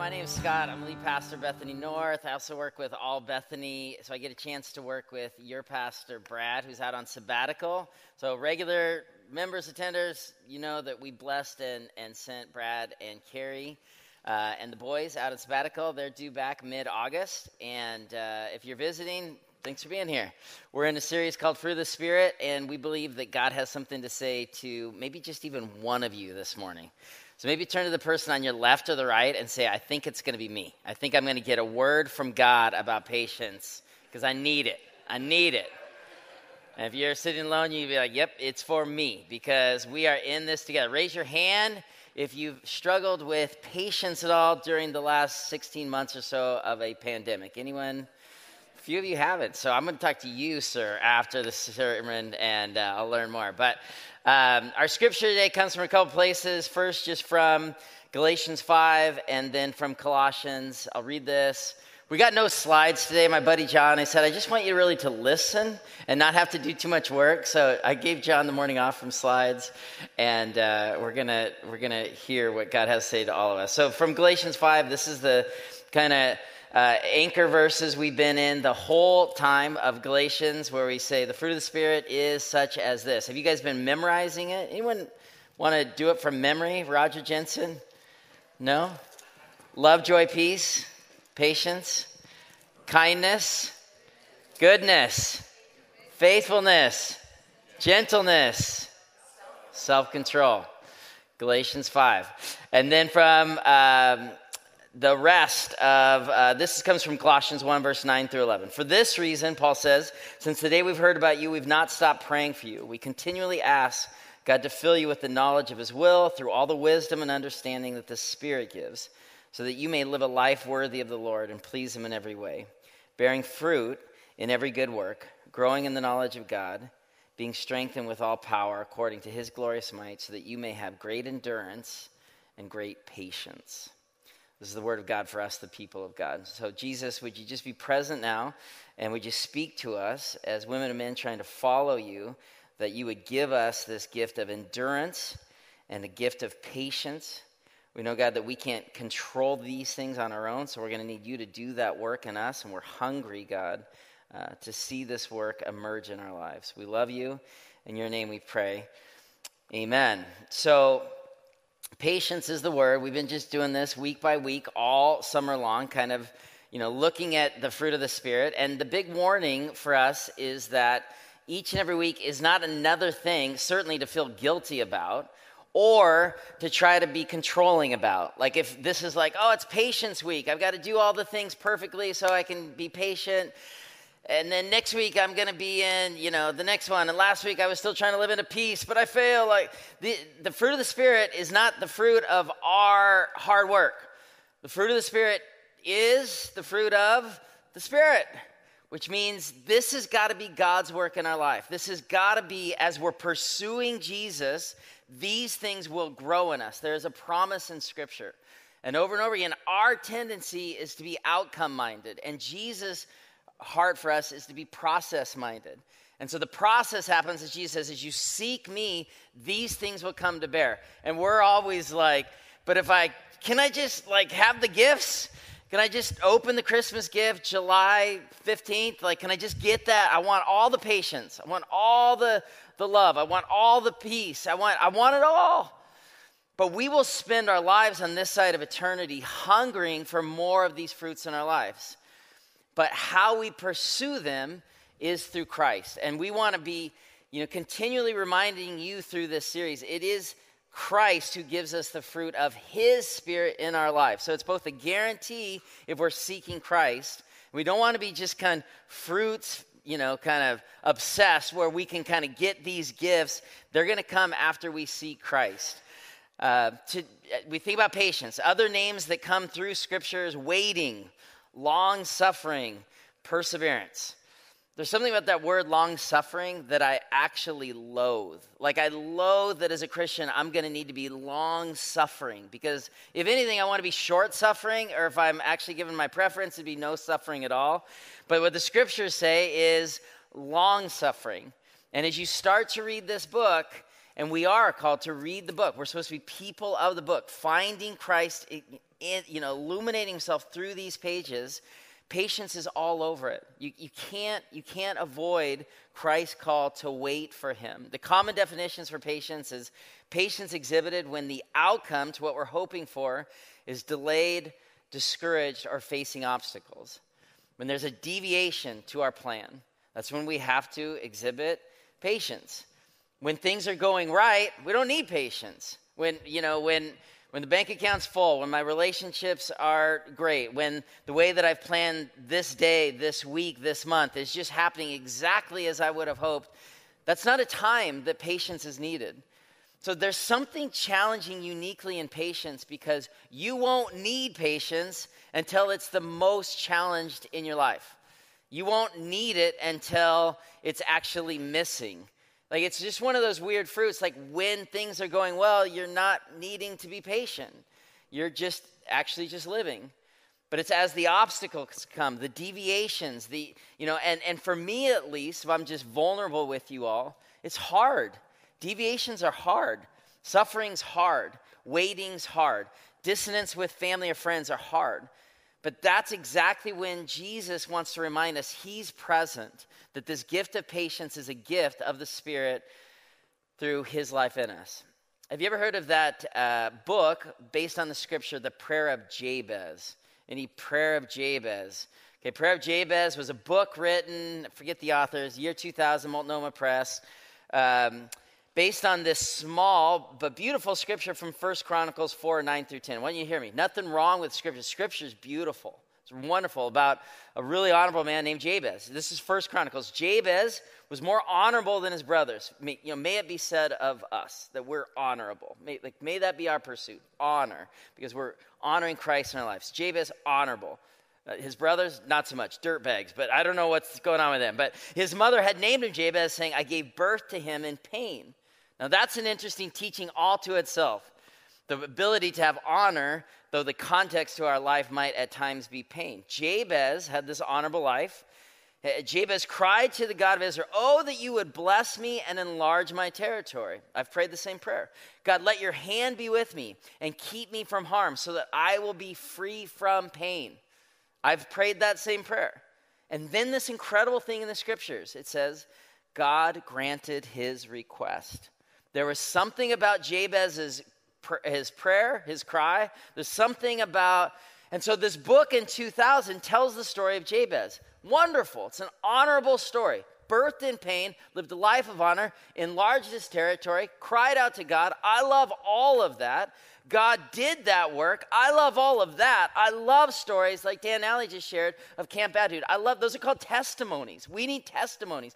My name is Scott. I'm lead pastor Bethany North. I also work with All Bethany, so I get a chance to work with your pastor Brad, who's out on sabbatical. So regular members, attenders, you know that we blessed and, and sent Brad and Carrie uh, and the boys out on sabbatical. They're due back mid-August, and uh, if you're visiting, thanks for being here. We're in a series called Fruit of the Spirit, and we believe that God has something to say to maybe just even one of you this morning. So maybe turn to the person on your left or the right and say, I think it's going to be me. I think I'm going to get a word from God about patience because I need it. I need it. And if you're sitting alone, you'd be like, yep, it's for me because we are in this together. Raise your hand if you've struggled with patience at all during the last 16 months or so of a pandemic. Anyone? A few of you haven't. So I'm going to talk to you, sir, after the sermon and uh, I'll learn more. But um, our scripture today comes from a couple places. First, just from Galatians 5, and then from Colossians. I'll read this. We got no slides today. My buddy John, I said, I just want you really to listen and not have to do too much work. So I gave John the morning off from slides, and uh, we're gonna we're gonna hear what God has to say to all of us. So from Galatians 5, this is the kind of uh, anchor verses we've been in the whole time of Galatians, where we say the fruit of the Spirit is such as this. Have you guys been memorizing it? Anyone want to do it from memory? Roger Jensen? No? Love, joy, peace, patience, kindness, goodness, faithfulness, gentleness, self control. Galatians 5. And then from um, the rest of uh, this comes from Colossians 1, verse 9 through 11. For this reason, Paul says, since the day we've heard about you, we've not stopped praying for you. We continually ask God to fill you with the knowledge of his will through all the wisdom and understanding that the Spirit gives, so that you may live a life worthy of the Lord and please him in every way, bearing fruit in every good work, growing in the knowledge of God, being strengthened with all power according to his glorious might, so that you may have great endurance and great patience this is the word of God for us, the people of God. So, Jesus, would you just be present now and would you speak to us as women and men trying to follow you, that you would give us this gift of endurance and the gift of patience. We know, God, that we can't control these things on our own, so we're going to need you to do that work in us, and we're hungry, God, uh, to see this work emerge in our lives. We love you. In your name we pray. Amen. So, Patience is the word. We've been just doing this week by week all summer long, kind of, you know, looking at the fruit of the Spirit. And the big warning for us is that each and every week is not another thing, certainly to feel guilty about or to try to be controlling about. Like if this is like, oh, it's patience week, I've got to do all the things perfectly so I can be patient and then next week i'm going to be in you know the next one. And last week i was still trying to live in a peace but i fail like the, the fruit of the spirit is not the fruit of our hard work. The fruit of the spirit is the fruit of the spirit which means this has got to be god's work in our life. This has got to be as we're pursuing jesus these things will grow in us. There's a promise in scripture. And over and over again our tendency is to be outcome minded and jesus heart for us is to be process minded. And so the process happens as Jesus says, as you seek me, these things will come to bear. And we're always like, but if I, can I just like have the gifts? Can I just open the Christmas gift July 15th? Like, can I just get that? I want all the patience. I want all the, the love. I want all the peace. I want, I want it all. But we will spend our lives on this side of eternity hungering for more of these fruits in our lives but how we pursue them is through Christ. And we want to be, you know, continually reminding you through this series, it is Christ who gives us the fruit of his spirit in our life. So it's both a guarantee if we're seeking Christ. We don't want to be just kind of fruits, you know, kind of obsessed where we can kind of get these gifts. They're going to come after we seek Christ. Uh, to, we think about patience. Other names that come through Scripture is waiting, long suffering, perseverance. There's something about that word long suffering that I actually loathe. Like, I loathe that as a Christian, I'm going to need to be long suffering because if anything, I want to be short suffering, or if I'm actually given my preference, it'd be no suffering at all. But what the scriptures say is long suffering. And as you start to read this book, And we are called to read the book. We're supposed to be people of the book, finding Christ, you know, illuminating himself through these pages. Patience is all over it. You, you, can't, you can't avoid Christ's call to wait for him. The common definitions for patience is patience exhibited when the outcome to what we're hoping for is delayed, discouraged, or facing obstacles. When there's a deviation to our plan, that's when we have to exhibit patience. When things are going right, we don't need patience. When, you know, when when the bank account's full, when my relationships are great, when the way that I've planned this day, this week, this month is just happening exactly as I would have hoped, that's not a time that patience is needed. So there's something challenging uniquely in patience because you won't need patience until it's the most challenged in your life. You won't need it until it's actually missing. Like it's just one of those weird fruits. Like when things are going well, you're not needing to be patient. You're just actually just living. But it's as the obstacles come, the deviations, the, you know, and, and for me at least, if I'm just vulnerable with you all, it's hard. Deviations are hard. Suffering's hard. Waiting's hard. Dissonance with family or friends are hard. But that's exactly when Jesus wants to remind us he's present, that this gift of patience is a gift of the Spirit through his life in us. Have you ever heard of that uh, book based on the scripture, The Prayer of Jabez? Any Prayer of Jabez? Okay, Prayer of Jabez was a book written, forget the authors, year 2000, Multnomah Press. Um, based on this small but beautiful scripture from First Chronicles 4 9 through 10. Why don't you hear me? Nothing wrong with scripture. Scripture is beautiful. It's wonderful about a really honorable man named Jabez. This is First Chronicles. Jabez was more honorable than his brothers. May, you know, may it be said of us that we're honorable. May, like, may that be our pursuit, honor, because we're honoring Christ in our lives. Jabez, honorable. Uh, his brothers, not so much, dirtbags, but I don't know what's going on with them. But his mother had named him Jabez, saying, I gave birth to him in pain. Now, that's an interesting teaching all to itself. The ability to have honor, though the context to our life might at times be pain. Jabez had this honorable life. Uh, Jabez cried to the God of Israel, Oh, that you would bless me and enlarge my territory. I've prayed the same prayer. God, let your hand be with me and keep me from harm so that I will be free from pain. I've prayed that same prayer. And then this incredible thing in the scriptures it says, God granted his request. There was something about Jabez's his prayer, his cry. There's something about, and so this book in 2000 tells the story of Jabez. Wonderful. It's an honorable story. Birthed in pain, lived a life of honor, enlarged his territory, cried out to God. I love all of that. God did that work. I love all of that. I love stories like Dan Alley just shared of Camp Bad Dude. I love those are called testimonies. We need testimonies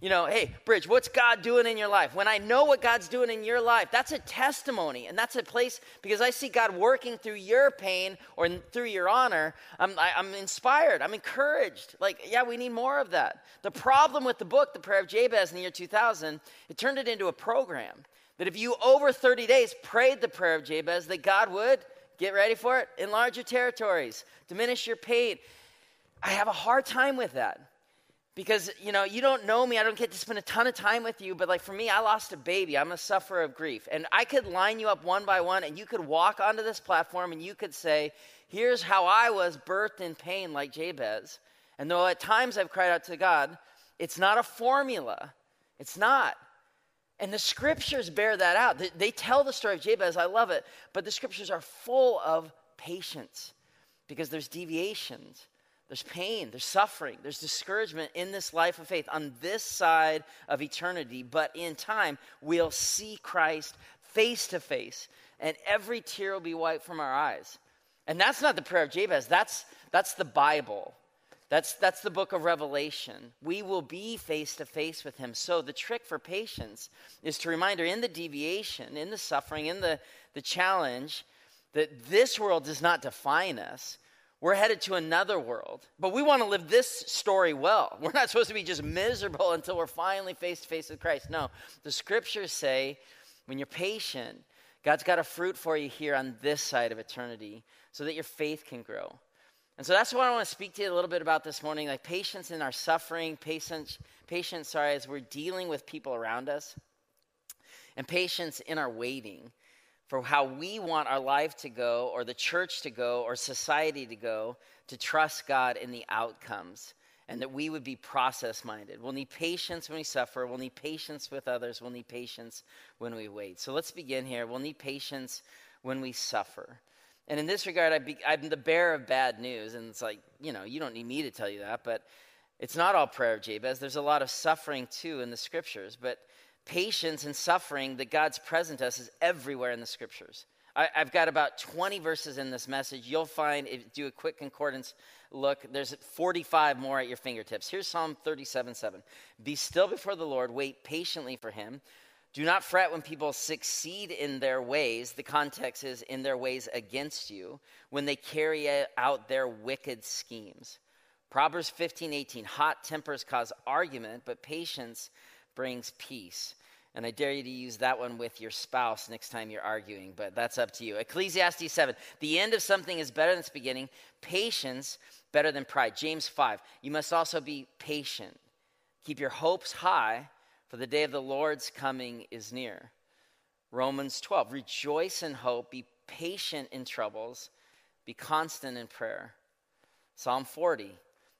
you know, hey, Bridge, what's God doing in your life? When I know what God's doing in your life, that's a testimony. And that's a place because I see God working through your pain or through your honor. I'm, I, i am inspired. I'm encouraged. Like, yeah, we need more of that. The problem with the book, The Prayer of Jabez in the year 2000, it turned it into a program. That if you over 30 days prayed the prayer of Jabez, that God would, get ready for it, enlarge your territories, diminish your pain. I have a hard time with that because you know you don't know me i don't get to spend a ton of time with you but like for me i lost a baby. I'm a sufferer of grief. And i could line you up one by one and you could walk onto this platform and you could say here's how i was birthed in pain like jabez. And though at times i've cried out to god it's not a formula. It's not. And the scriptures bear that out. They, they tell the story of jabez. I love it. But the scriptures are full of patience because there's deviations there's pain, there's suffering, there's discouragement in this life of faith on this side of eternity, but in time, we'll see Christ face to face, and every tear will be wiped from our eyes. And that's not the prayer of Jabez, that's, that's the Bible. That's, that's the book of Revelation. We will be face to face with him. So, the trick for patience is to remind her in the deviation, in the suffering, in the, the challenge, that this world does not define us. We're headed to another world. But we want to live this story well. We're not supposed to be just miserable until we're finally face to face with Christ. No, the scriptures say when you're patient, God's got a fruit for you here on this side of eternity so that your faith can grow. And so that's what I want to speak to you a little bit about this morning like patience in our suffering, patience, patience, sorry, as we're dealing with people around us. and patience in our waiting for how we want our life to go, or the church to go, or society to go, to trust God in the outcomes and that we would be process minded. We'll need patience when we suffer. We'll need patience with others. We'll need patience when we wait. So let's begin here. We'll need patience when we suffer. And in this regard, I am the bearer of bad news. And it's like, you know, you don't need me to tell you that, but it's not all prayer of Jabez. There's a lot of suffering too in the scriptures. But patience and suffering that God's present us is everywhere in the scriptures. I, have got about 20 verses in this message. You'll find, if do a quick concordance look, there's 45 more at your fingertips. Here's Psalm 37 7. Be still before the Lord, wait patiently for him. Do not fret when people succeed in their ways. The context is in their ways against you, when they carry out their wicked schemes. Proverbs 15 18. Hot tempers cause argument, but patience brings peace. And I dare you to use that one with your spouse next time you're arguing, but that's up to you. Ecclesiastes 7. The end of something is better than its beginning. Patience better than pride. James 5. You must also be patient. Keep your hopes high, for the day of the Lord's coming is near. Romans 12. Rejoice in hope. Be patient in troubles. Be constant in prayer. Psalm 40.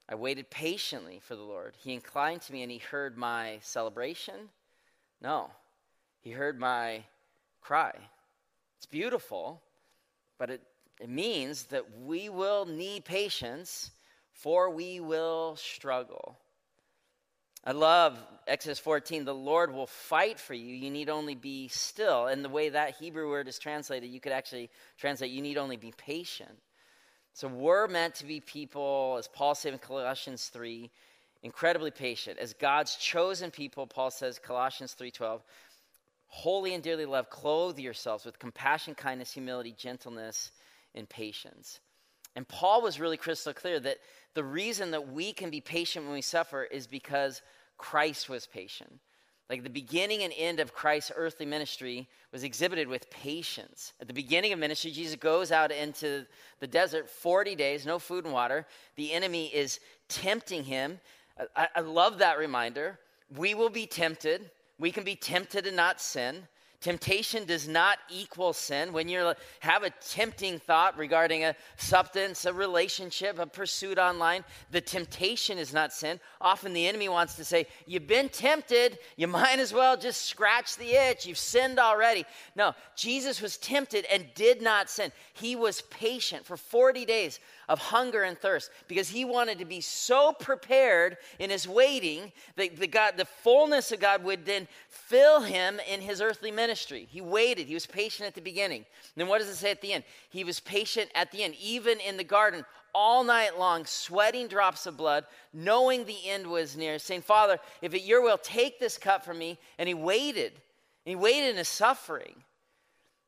I waited patiently for the Lord. He inclined to me and he heard my celebration no, he heard my cry. It's beautiful, but it, it means that we will need patience, for we will struggle. I love Exodus 14. The Lord will fight for you. You need only be still. And the way that Hebrew word is translated, you could actually translate, you need only be patient. So we're meant to be people, as Paul said in Colossians 3, incredibly patient as god's chosen people paul says colossians 3.12 holy and dearly loved clothe yourselves with compassion kindness humility gentleness and patience and paul was really crystal clear that the reason that we can be patient when we suffer is because christ was patient like the beginning and end of Christ's earthly ministry was exhibited with patience. At the beginning of ministry, Jesus goes out into the desert 40 days, no food and water. The enemy is tempting him. I, I love that reminder. We will be tempted. We can be tempted to not sin. Temptation does not equal sin. When you have a tempting thought regarding a substance, a relationship, a pursuit online, the temptation is not sin. Often the enemy wants to say, You've been tempted. You might as well just scratch the itch. You've sinned already. No, Jesus was tempted and did not sin. He was patient for 40 days of hunger and thirst because he wanted to be so prepared in his waiting that the, God, the fullness of God would then fill him in his earthly ministry. He waited. He was patient at the beginning. And then what does it say at the end? He was patient at the end, even in the garden, all night long, sweating drops of blood, knowing the end was near, saying, Father, if it your will, take this cup from me. And he waited. And he waited in his suffering.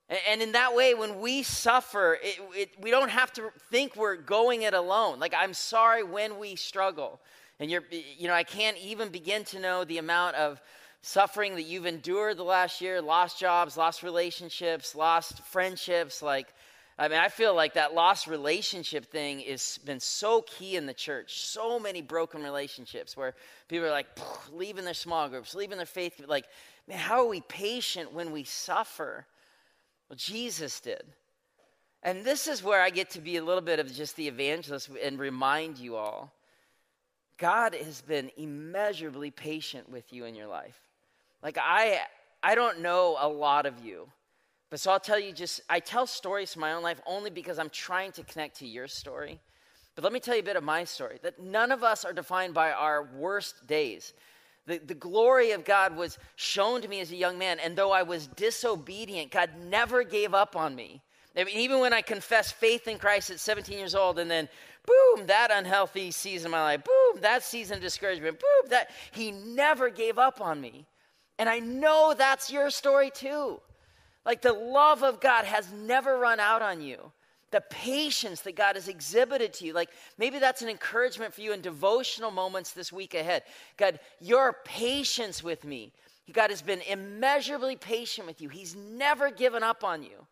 And in that way, when we suffer, it, it, we don't have to think we're going it alone. Like, I'm sorry when we struggle. And you're, you know, I can't even begin to know the amount of suffering that you've endured the last year lost jobs, lost relationships, lost friendships. Like, I mean, I feel like that lost relationship thing has been so key in the church. So many broken relationships where people are like leaving their small groups, leaving their faith. Like, man, how are we patient when we suffer? Well, Jesus did. And this is where I get to be a little bit of just the evangelist and remind you all God has been immeasurably patient with you in your life. Like, I, I don't know a lot of you, but so I'll tell you just, I tell stories from my own life only because I'm trying to connect to your story. But let me tell you a bit of my story that none of us are defined by our worst days. The, the glory of God was shown to me as a young man, and though I was disobedient, God never gave up on me. I mean, even when I confessed faith in Christ at 17 years old, and then boom, that unhealthy season of my life, boom, that season of discouragement, boom, that He never gave up on me. And I know that's your story too. Like the love of God has never run out on you the patience that God has exhibited to you. Like maybe that's an encouragement for you in devotional moments this week ahead. God, your patience with me. God has been immeasurably patient with you. He's never given up on you.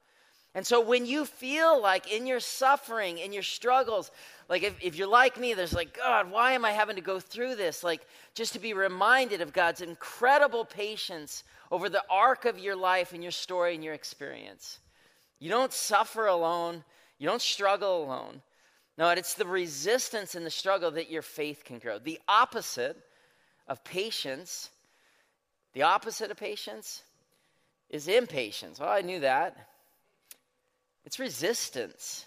And so when you feel like in your suffering, in your struggles, like if, if you're like me, there's like, God, why am I having to go through this? Like just to be reminded of God's incredible patience over the arc of your life and your story and your experience. You don't suffer alone, you don't struggle alone. No, it's the resistance and the struggle that your faith can grow. The opposite of patience, the opposite of patience is impatience. Well, I knew that. It's resistance.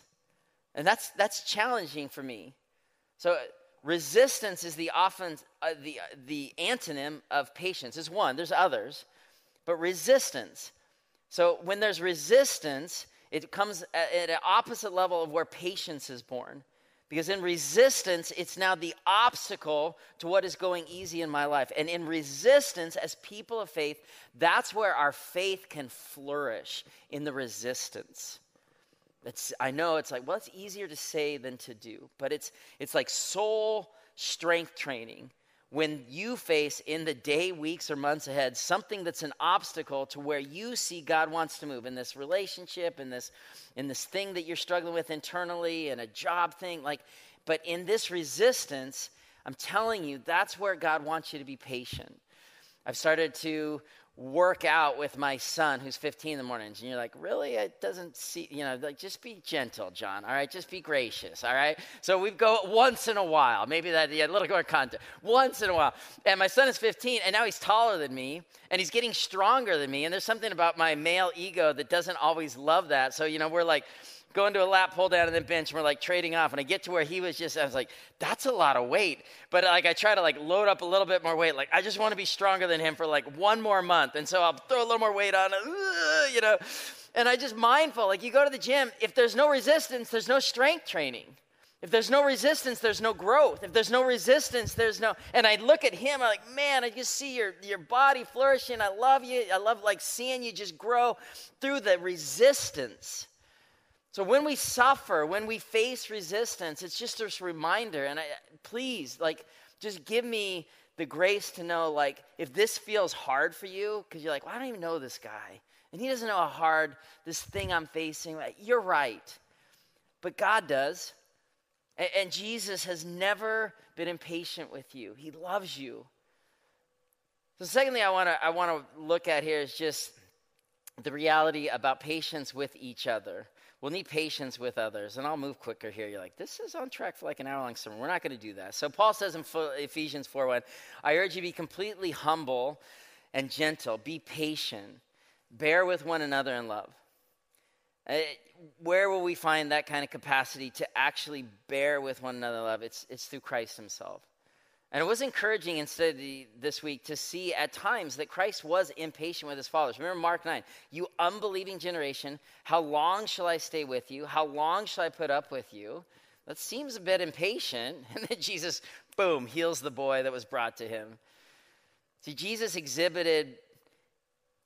And that's, that's challenging for me. So, resistance is the often uh, the, uh, the antonym of patience, is one. There's others. But resistance. So, when there's resistance, it comes at, an opposite level of where patience is born. Because in resistance, it's now the obstacle to what is going easy in my life. And in resistance, as people of faith, that's where our faith can flourish in the resistance. That's, I know it's like, well, it's easier to say than to do, but it's, it's like soul strength training when you face in the day, weeks, or months ahead something that's an obstacle to where you see God wants to move in this relationship, in this, in this thing that you're struggling with internally, in a job thing, like, but in this resistance, I'm telling you, that's where God wants you to be patient. I've started to work out with my son who's 15 in the mornings. And you're like really? It doesn't see you know like just be gentle john all right? Just be gracious all right? So we go once in a while maybe that yeah, a little more content once in a while. And my son is 15 and now he's taller than me and he's getting stronger than me and there's something about my male ego that doesn't always love that. So you know we're like going to a lap pull down and then bench and we're like trading off and i get to where he was just i was like that's a lot of weight but like i try to like load up a little bit more weight like i just want to be stronger than him for like one more month and so i'll throw a little more weight on it you know and i just mindful like you go to the gym if there's no resistance there's no strength training if there's no resistance, there's no growth. If there's no resistance, there's no. And I look at him, I'm like, man, I just see your, your body flourishing. I love you. I love like seeing you just grow through the resistance. So when we suffer, when we face resistance, it's just a reminder. And I, please, like, just give me the grace to know, like, if this feels hard for you, because you're like, well, I don't even know this guy. And he doesn't know how hard this thing I'm facing. You're right. But God does. And, and Jesus has never been impatient with you, He loves you. The second thing I want to I want to look at here is just the reality about patience with each other. We'll need patience with others. And I'll move quicker here. You're like, this is on track for like an hour long sermon. We're not going to do that. So Paul says in Ephesians 4 1, I urge you to be completely humble and gentle, be patient, bear with one another in love. Uh, where will we find that kind of capacity to actually bear with one another in love? It's, it's through Christ Himself. And it was encouraging instead this week to see at times that Christ was impatient with his followers. Remember Mark 9, you unbelieving generation, how long shall I stay with you? How long shall I put up with you? That seems a bit impatient. And then Jesus, boom, heals the boy that was brought to him. See, Jesus exhibited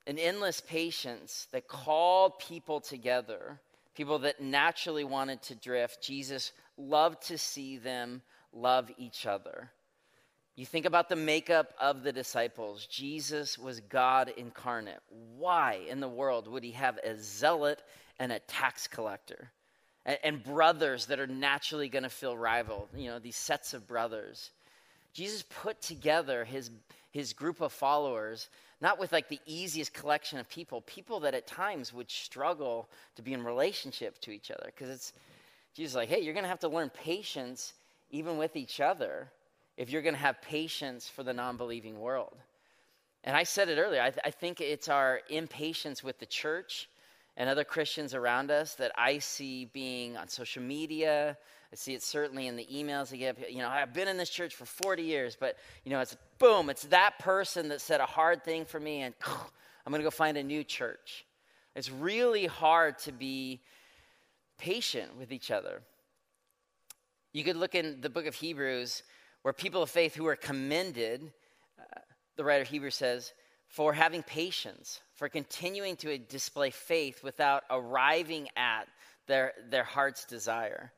an endless patience that called people together, people that naturally wanted to drift. Jesus loved to see them love each other. You think about the makeup of the disciples. Jesus was God incarnate. Why in the world would he have a zealot and a tax collector? And, and brothers that are naturally going to feel rival, you know, these sets of brothers. Jesus put together his, his group of followers, not with like the easiest collection of people, people that at times would struggle to be in relationship to each other. Because it's, Jesus like, hey, you're going to have to learn patience even with each other if you're going to have patience for the non believing world. And I said it earlier, I, th- I, think it's our impatience with the church and other Christians around us that I see being on social media. I see it certainly in the emails I get. You know, I've been in this church for 40 years, but, you know, it's boom, it's that person that said a hard thing for me, and I'm going to go find a new church. It's really hard to be patient with each other. You could look in the book of Hebrews where people of faith who are commended, uh, the writer of Hebrews says, for having patience, for continuing to display faith without arriving at their, their heart's desire.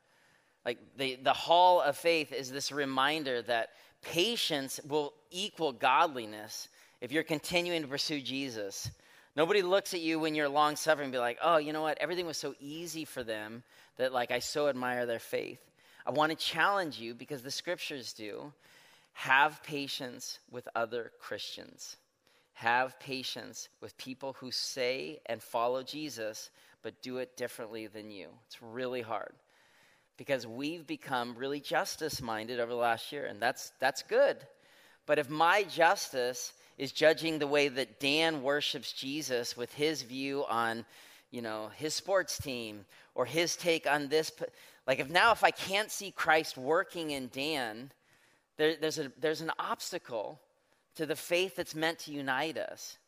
Like the, the hall of faith is this reminder that patience will equal godliness if you're continuing to pursue Jesus. Nobody looks at you when you're long suffering and be like, oh, you know what? Everything was so easy for them that like I so admire their faith. I want to challenge you because the scriptures do. Have patience with other Christians. Have patience with people who say and follow Jesus, but do it differently than you. It's really hard because we've become really justice minded over the last year, and that's, that's good. But if my justice is judging the way that Dan worships Jesus with his view on, you know, his sports team or his take on this, like if now if I can't see Christ working in Dan, there, there's, a, there's an obstacle to the faith that's meant to unite us.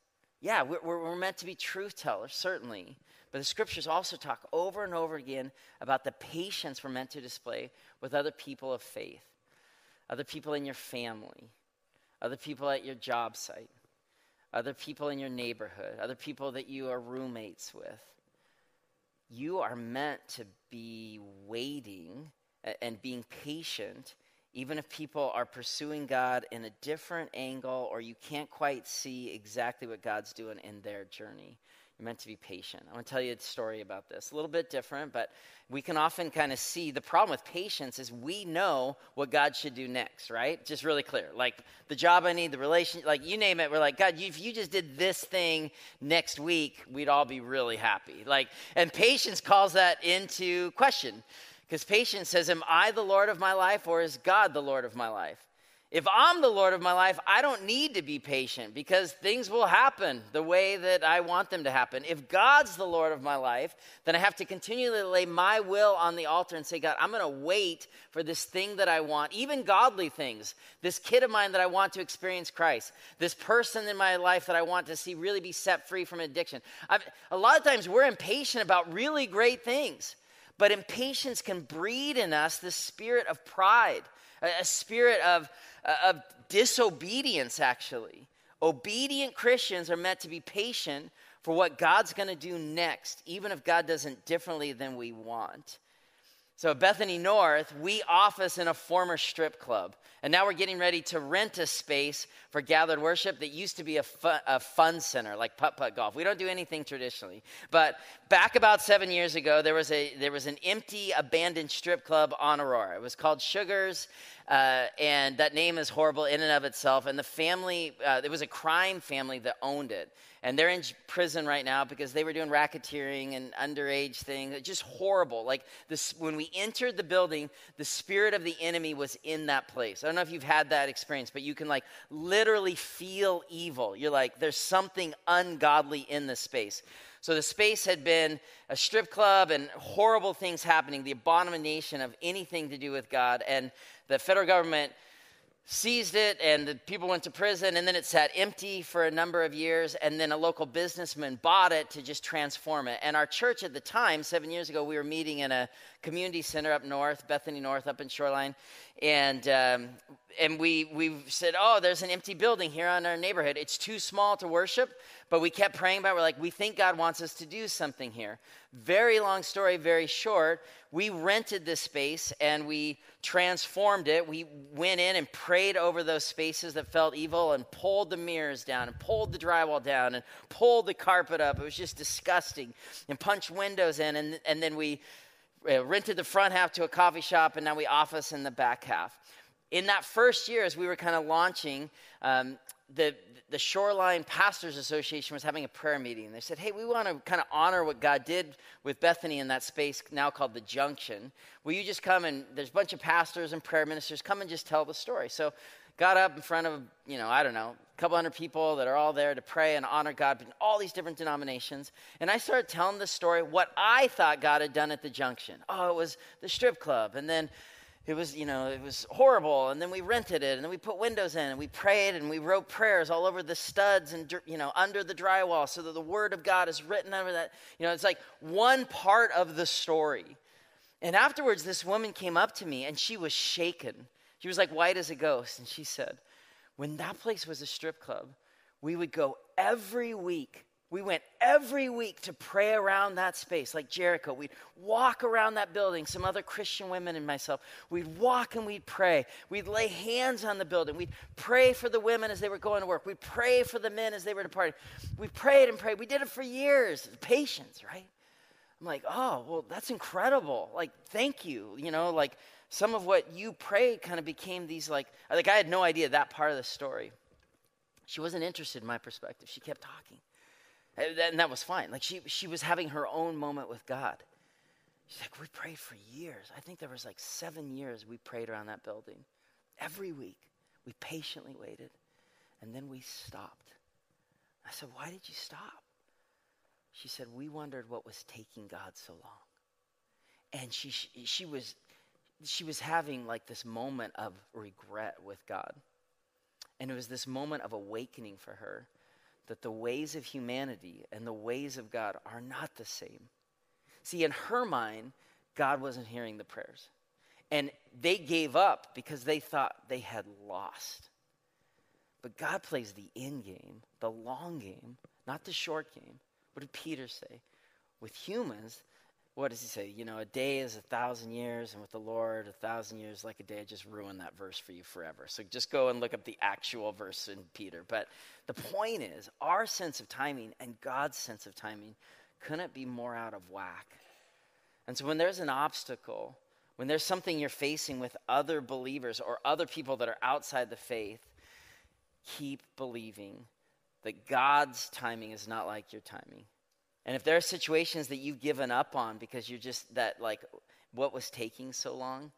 Yeah, we're, we're meant to be truth tellers, certainly. But the scriptures also talk over and over again about the patience we're meant to display with other people of faith, other people in your family, other people at your job site, other people in your neighborhood, other people that you are roommates with. You are meant to be waiting and being patient, even if people are pursuing God in a different angle or you can't quite see exactly what God's doing in their journey. You're meant to be patient. I want to tell you a story about this. A little bit different, but we can often kind of see the problem with patience is we know what God should do next, right? Just really clear. Like the job I need, the relation, like you name it, we're like, God, if you just did this thing next week, we'd all be really happy. Like, and patience calls that into question. Because patience says, Am I the Lord of my life or is God the Lord of my life? If I'm the Lord of my life, I don't need to be patient because things will happen the way that I want them to happen. If God's the Lord of my life, then I have to continually lay my will on the altar and say, God, I'm going to wait for this thing that I want, even godly things. This kid of mine that I want to experience Christ, this person in my life that I want to see really be set free from addiction. I've, a lot of times we're impatient about really great things, but impatience can breed in us the spirit of pride, a, spirit of uh, of disobedience, actually. Obedient Christians are meant to be patient for what God's going to do next, even if God doesn't differently than we want. So at Bethany North, we office in a former strip club. And now we're getting ready to rent a space for gathered worship that used to be a, fun, a fun center, like putt putt golf. We don't do anything traditionally. But back about seven years ago, there was, a, there was an empty, abandoned strip club on Aurora. It was called Sugars. Uh, and that name is horrible in and of itself. And the family, uh, it was a crime family that owned it. And they're in prison right now because they were doing racketeering and underage things. Just horrible. Like this, when we entered the building, the spirit of the enemy was in that place. I don't know if you've had that experience, but you can like literally feel evil. You're like, there's something ungodly in this space. So the space had been a strip club and horrible things happening, the abomination of anything to do with God. And the federal government seized it and the people went to prison and then it sat empty for a number of years and then a local businessman bought it to just transform it. And our church at the time seven years ago we were meeting in a community center up north bethany north up in shoreline and um, and we we said oh there's an empty building here in our neighborhood it's too small to worship but we kept praying about it. we're like we think god wants us to do something here very long story very short we rented this space and we transformed it. We went in and prayed over those spaces that felt evil and pulled the mirrors down and pulled the drywall down and pulled the carpet up. It was just disgusting. And punched windows in. And, and then we rented the front half to a coffee shop and now we office in the back half. In that first year, as we were kind of launching, um, the, the Shoreline Pastors Association was having a prayer meeting. They said, Hey, we want to kind of honor what God did with Bethany in that space now called the Junction. Will you just come and there's a bunch of pastors and prayer ministers, come and just tell the story. So, got up in front of, you know, I don't know, a couple hundred people that are all there to pray and honor God in all these different denominations. And I started telling the story, what I thought God had done at the Junction. Oh, it was the strip club. And then it was, you know, it was horrible. And then we rented it, and then we put windows in, and we prayed, and we wrote prayers all over the studs and, you know, under the drywall so that the word of God is written under that. You know, it's like one part of the story. And afterwards, this woman came up to me, and she was shaken. She was like white as a ghost. And she said, When that place was a strip club, we would go every week We went every week to pray around that space, like Jericho. We'd walk around that building, some other Christian women and myself. We'd walk and we'd pray. We'd lay hands on the building. We'd pray for the women as they were going to work. We'd pray for the men as they were departing. We prayed and prayed. We did it for years. Patience, right? I'm like, oh, well, that's incredible. Like, thank you. You know, like some of what you prayed kind of became these, like, like I had no idea that part of the story. She wasn't interested in my perspective. She kept talking. And that was fine. Like she, she was having her own moment with God. She's like, we prayed for years. I think there was like seven years we prayed around that building. Every week, we patiently waited, and then we stopped. I said, why did you stop? She said, we wondered what was taking God so long. And she, she, was, she was having like this moment of regret with God. And it was this moment of awakening for her that the ways of humanity and the ways of God are not the same. See, in her mind, God wasn't hearing the prayers. And they gave up because they thought they had lost. But God plays the end game, the long game, not the short game. What did Peter say? With humans, what does he say? You know, a day is a thousand years, and with the Lord, a thousand years like a day. I just ruined that verse for you forever. So just go and look up the actual verse in Peter. But the point is, our sense of timing and God's sense of timing couldn't be more out of whack. And so when there's an obstacle, when there's something you're facing with other believers or other people that are outside the faith, keep believing that God's timing is not like your timing. And if there are situations that you've given up on because you're just that, like, what was taking so long,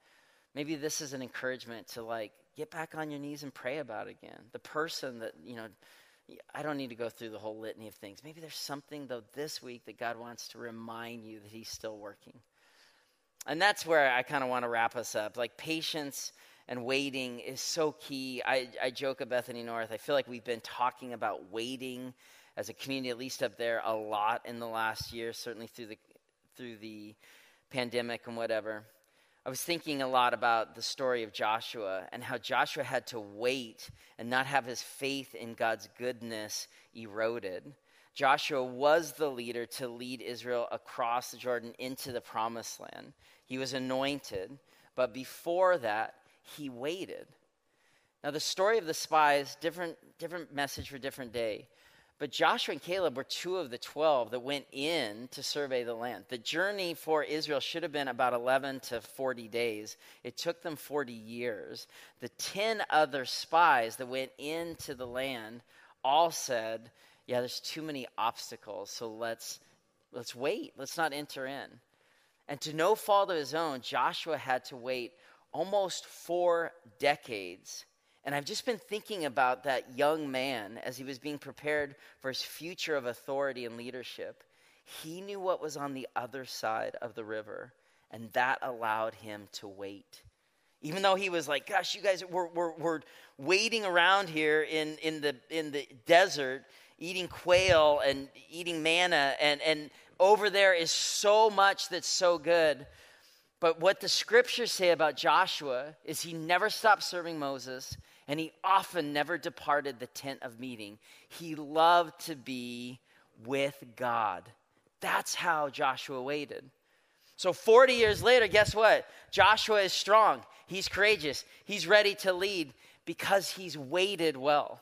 maybe this is an encouragement to, like, get back on your knees and pray about it again. The person that, you know, I don't need to go through the whole litany of things. Maybe there's something, though, this week that God wants to remind you that He's still working. And that's where I kind of want to wrap us up. Like, patience and waiting is so key. I, I joke at Bethany North, I feel like we've been talking about waiting as a community, at least up there, a lot in the last year, certainly through the through the pandemic and whatever. I was thinking a lot about the story of Joshua and how Joshua had to wait and not have his faith in God's goodness eroded. Joshua was the leader to lead Israel across the Jordan into the promised land. He was anointed, but before that, he waited. Now, the story of the spies, different, different message for different day. But Joshua and Caleb were two of the 12 that went in to survey the land. The journey for Israel should have been about 11 to 40 days. It took them 40 years. The 10 other spies that went into the land all said, Yeah, there's too many obstacles, so let's, let's wait. Let's not enter in. And to no fault of his own, Joshua had to wait almost four decades and I've just been thinking about that young man as he was being prepared for his future of authority and leadership. He knew what was on the other side of the river, and that allowed him to wait. Even though he was like, gosh, you guys, we're, we're, we're waiting around here in, in, the, in the desert, eating quail and eating manna, and, and over there is so much that's so good. But what the scriptures say about Joshua is he never stopped serving Moses and he often never departed the tent of meeting. He loved to be with God. That's how Joshua waited. So 40 years later, guess what? Joshua is strong. He's courageous. He's ready to lead because he's waited well.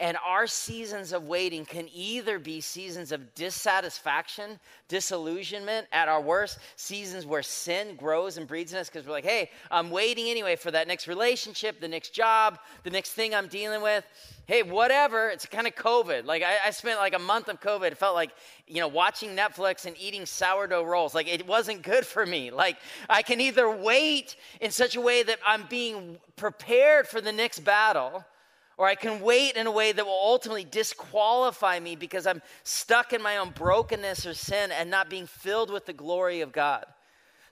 And our seasons of waiting can either be seasons of dissatisfaction, disillusionment at our worst, seasons where sin grows and breeds in us because we're like, hey, I'm waiting anyway for that next relationship, the next job, the next thing I'm dealing with. Hey, whatever. It's kind of COVID. Like, I, I spent like a month of COVID. It felt like, you know, watching Netflix and eating sourdough rolls. Like, it wasn't good for me. Like, I can either wait in such a way that I'm being prepared for the next battle or I can wait in a way that will ultimately disqualify me because I'm stuck in my own brokenness or sin and not being filled with the glory of God.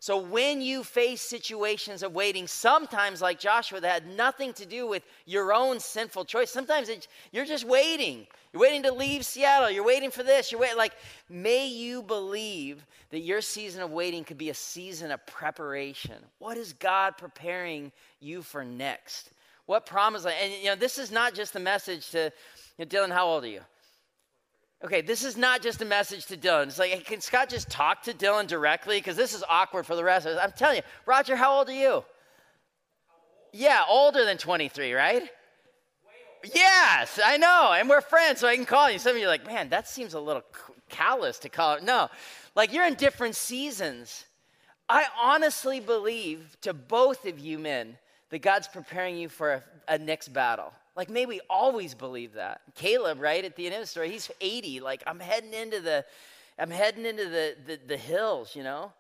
So when you face situations of waiting, sometimes like Joshua, that had nothing to do with your own sinful choice. Sometimes you're just waiting. You're waiting to leave Seattle. You're waiting for this. You're waiting. Like, may you believe that your season of waiting could be a season of preparation. What is God preparing you for next? What promise? And you know, this is not just a message to you know, Dylan. How old are you? Okay, this is not just a message to Dylan. It's like, hey, can Scott just talk to Dylan directly? Because this is awkward for the rest of us. I'm telling you, Roger, how old are you? Yeah, older than 23, right? Yes, I know, and we're friends, so I can call you. Some of you are like, man, that seems a little callous to call. No, like you're in different seasons. I honestly believe to both of you men that God's preparing you for a, a next battle. Like, may we always believe that. Caleb, right, at the end of the story, he's 80. Like, I'm heading into the, I'm heading into the, the, the hills, you know?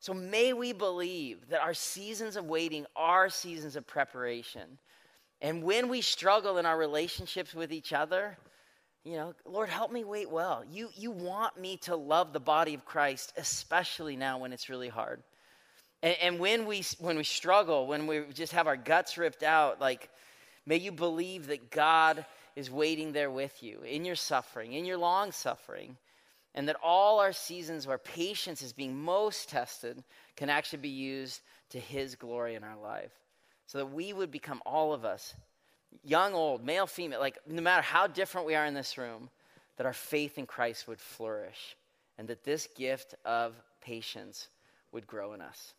So may we believe that our seasons of waiting are seasons of preparation. And when we struggle in our relationships with each other, you know, Lord, help me wait well. You, you want me to love the body of Christ, especially now when it's really hard. And, and when, we, when we struggle, when we just have our guts ripped out, like, May you believe that God is waiting there with you in your suffering, in your long suffering, and that all our seasons where patience is being most tested can actually be used to His glory in our life. So that we would become all of us, young, old, male, female, like no matter how different we are in this room, that our faith in Christ would flourish and that this gift of patience would grow in us.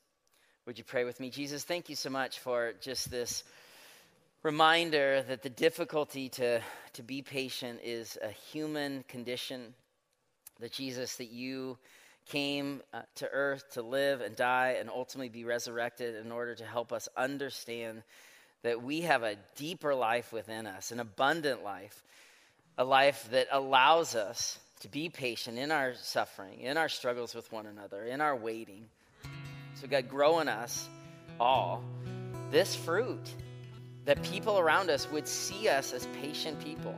Would you pray with me? Jesus, thank you so much for just this reminder that the difficulty to, to be patient is a human condition. That Jesus, that you came uh, to earth to live and die and ultimately be resurrected in order to help us understand that we have a deeper life within us, an abundant life, a life that allows us to be patient in our suffering, in our struggles with one another, in our waiting. So, God, grow in us all this fruit that people around us would see us as patient people.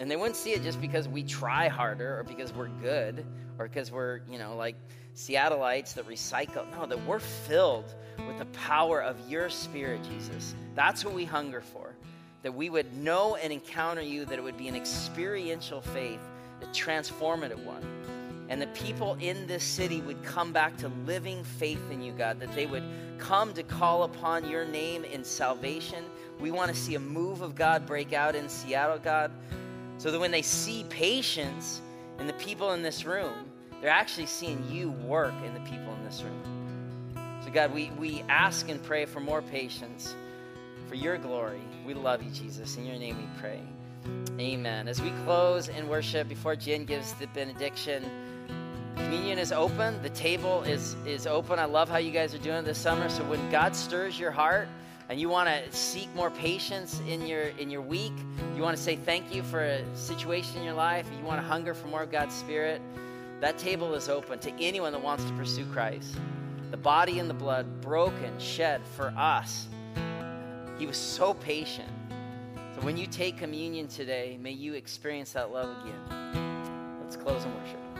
And they wouldn't see it just because we try harder or because we're good or because we're, you know, like Seattleites that recycle. No, that we're filled with the power of your spirit, Jesus. That's what we hunger for. That we would know and encounter you, that it would be an experiential faith, a transformative one. And the people in this city would come back to living faith in you, God, that they would come to call upon your name in salvation. We want to see a move of God break out in Seattle, God, so that when they see patience in the people in this room, they're actually seeing you work in the people in this room. So, God, we, we ask and pray for more patience for your glory. We love you, Jesus. In your name we pray. Amen. As we close in worship, before Jen gives the benediction, Communion is open. The table is, is open. I love how you guys are doing this summer. So when God stirs your heart and you want to seek more patience in your in your week, you want to say thank you for a situation in your life, you want to hunger for more of God's Spirit, that table is open to anyone that wants to pursue Christ. The body and the blood broken, shed for us. He was so patient. So when you take communion today, may you experience that love again. Let's close in worship.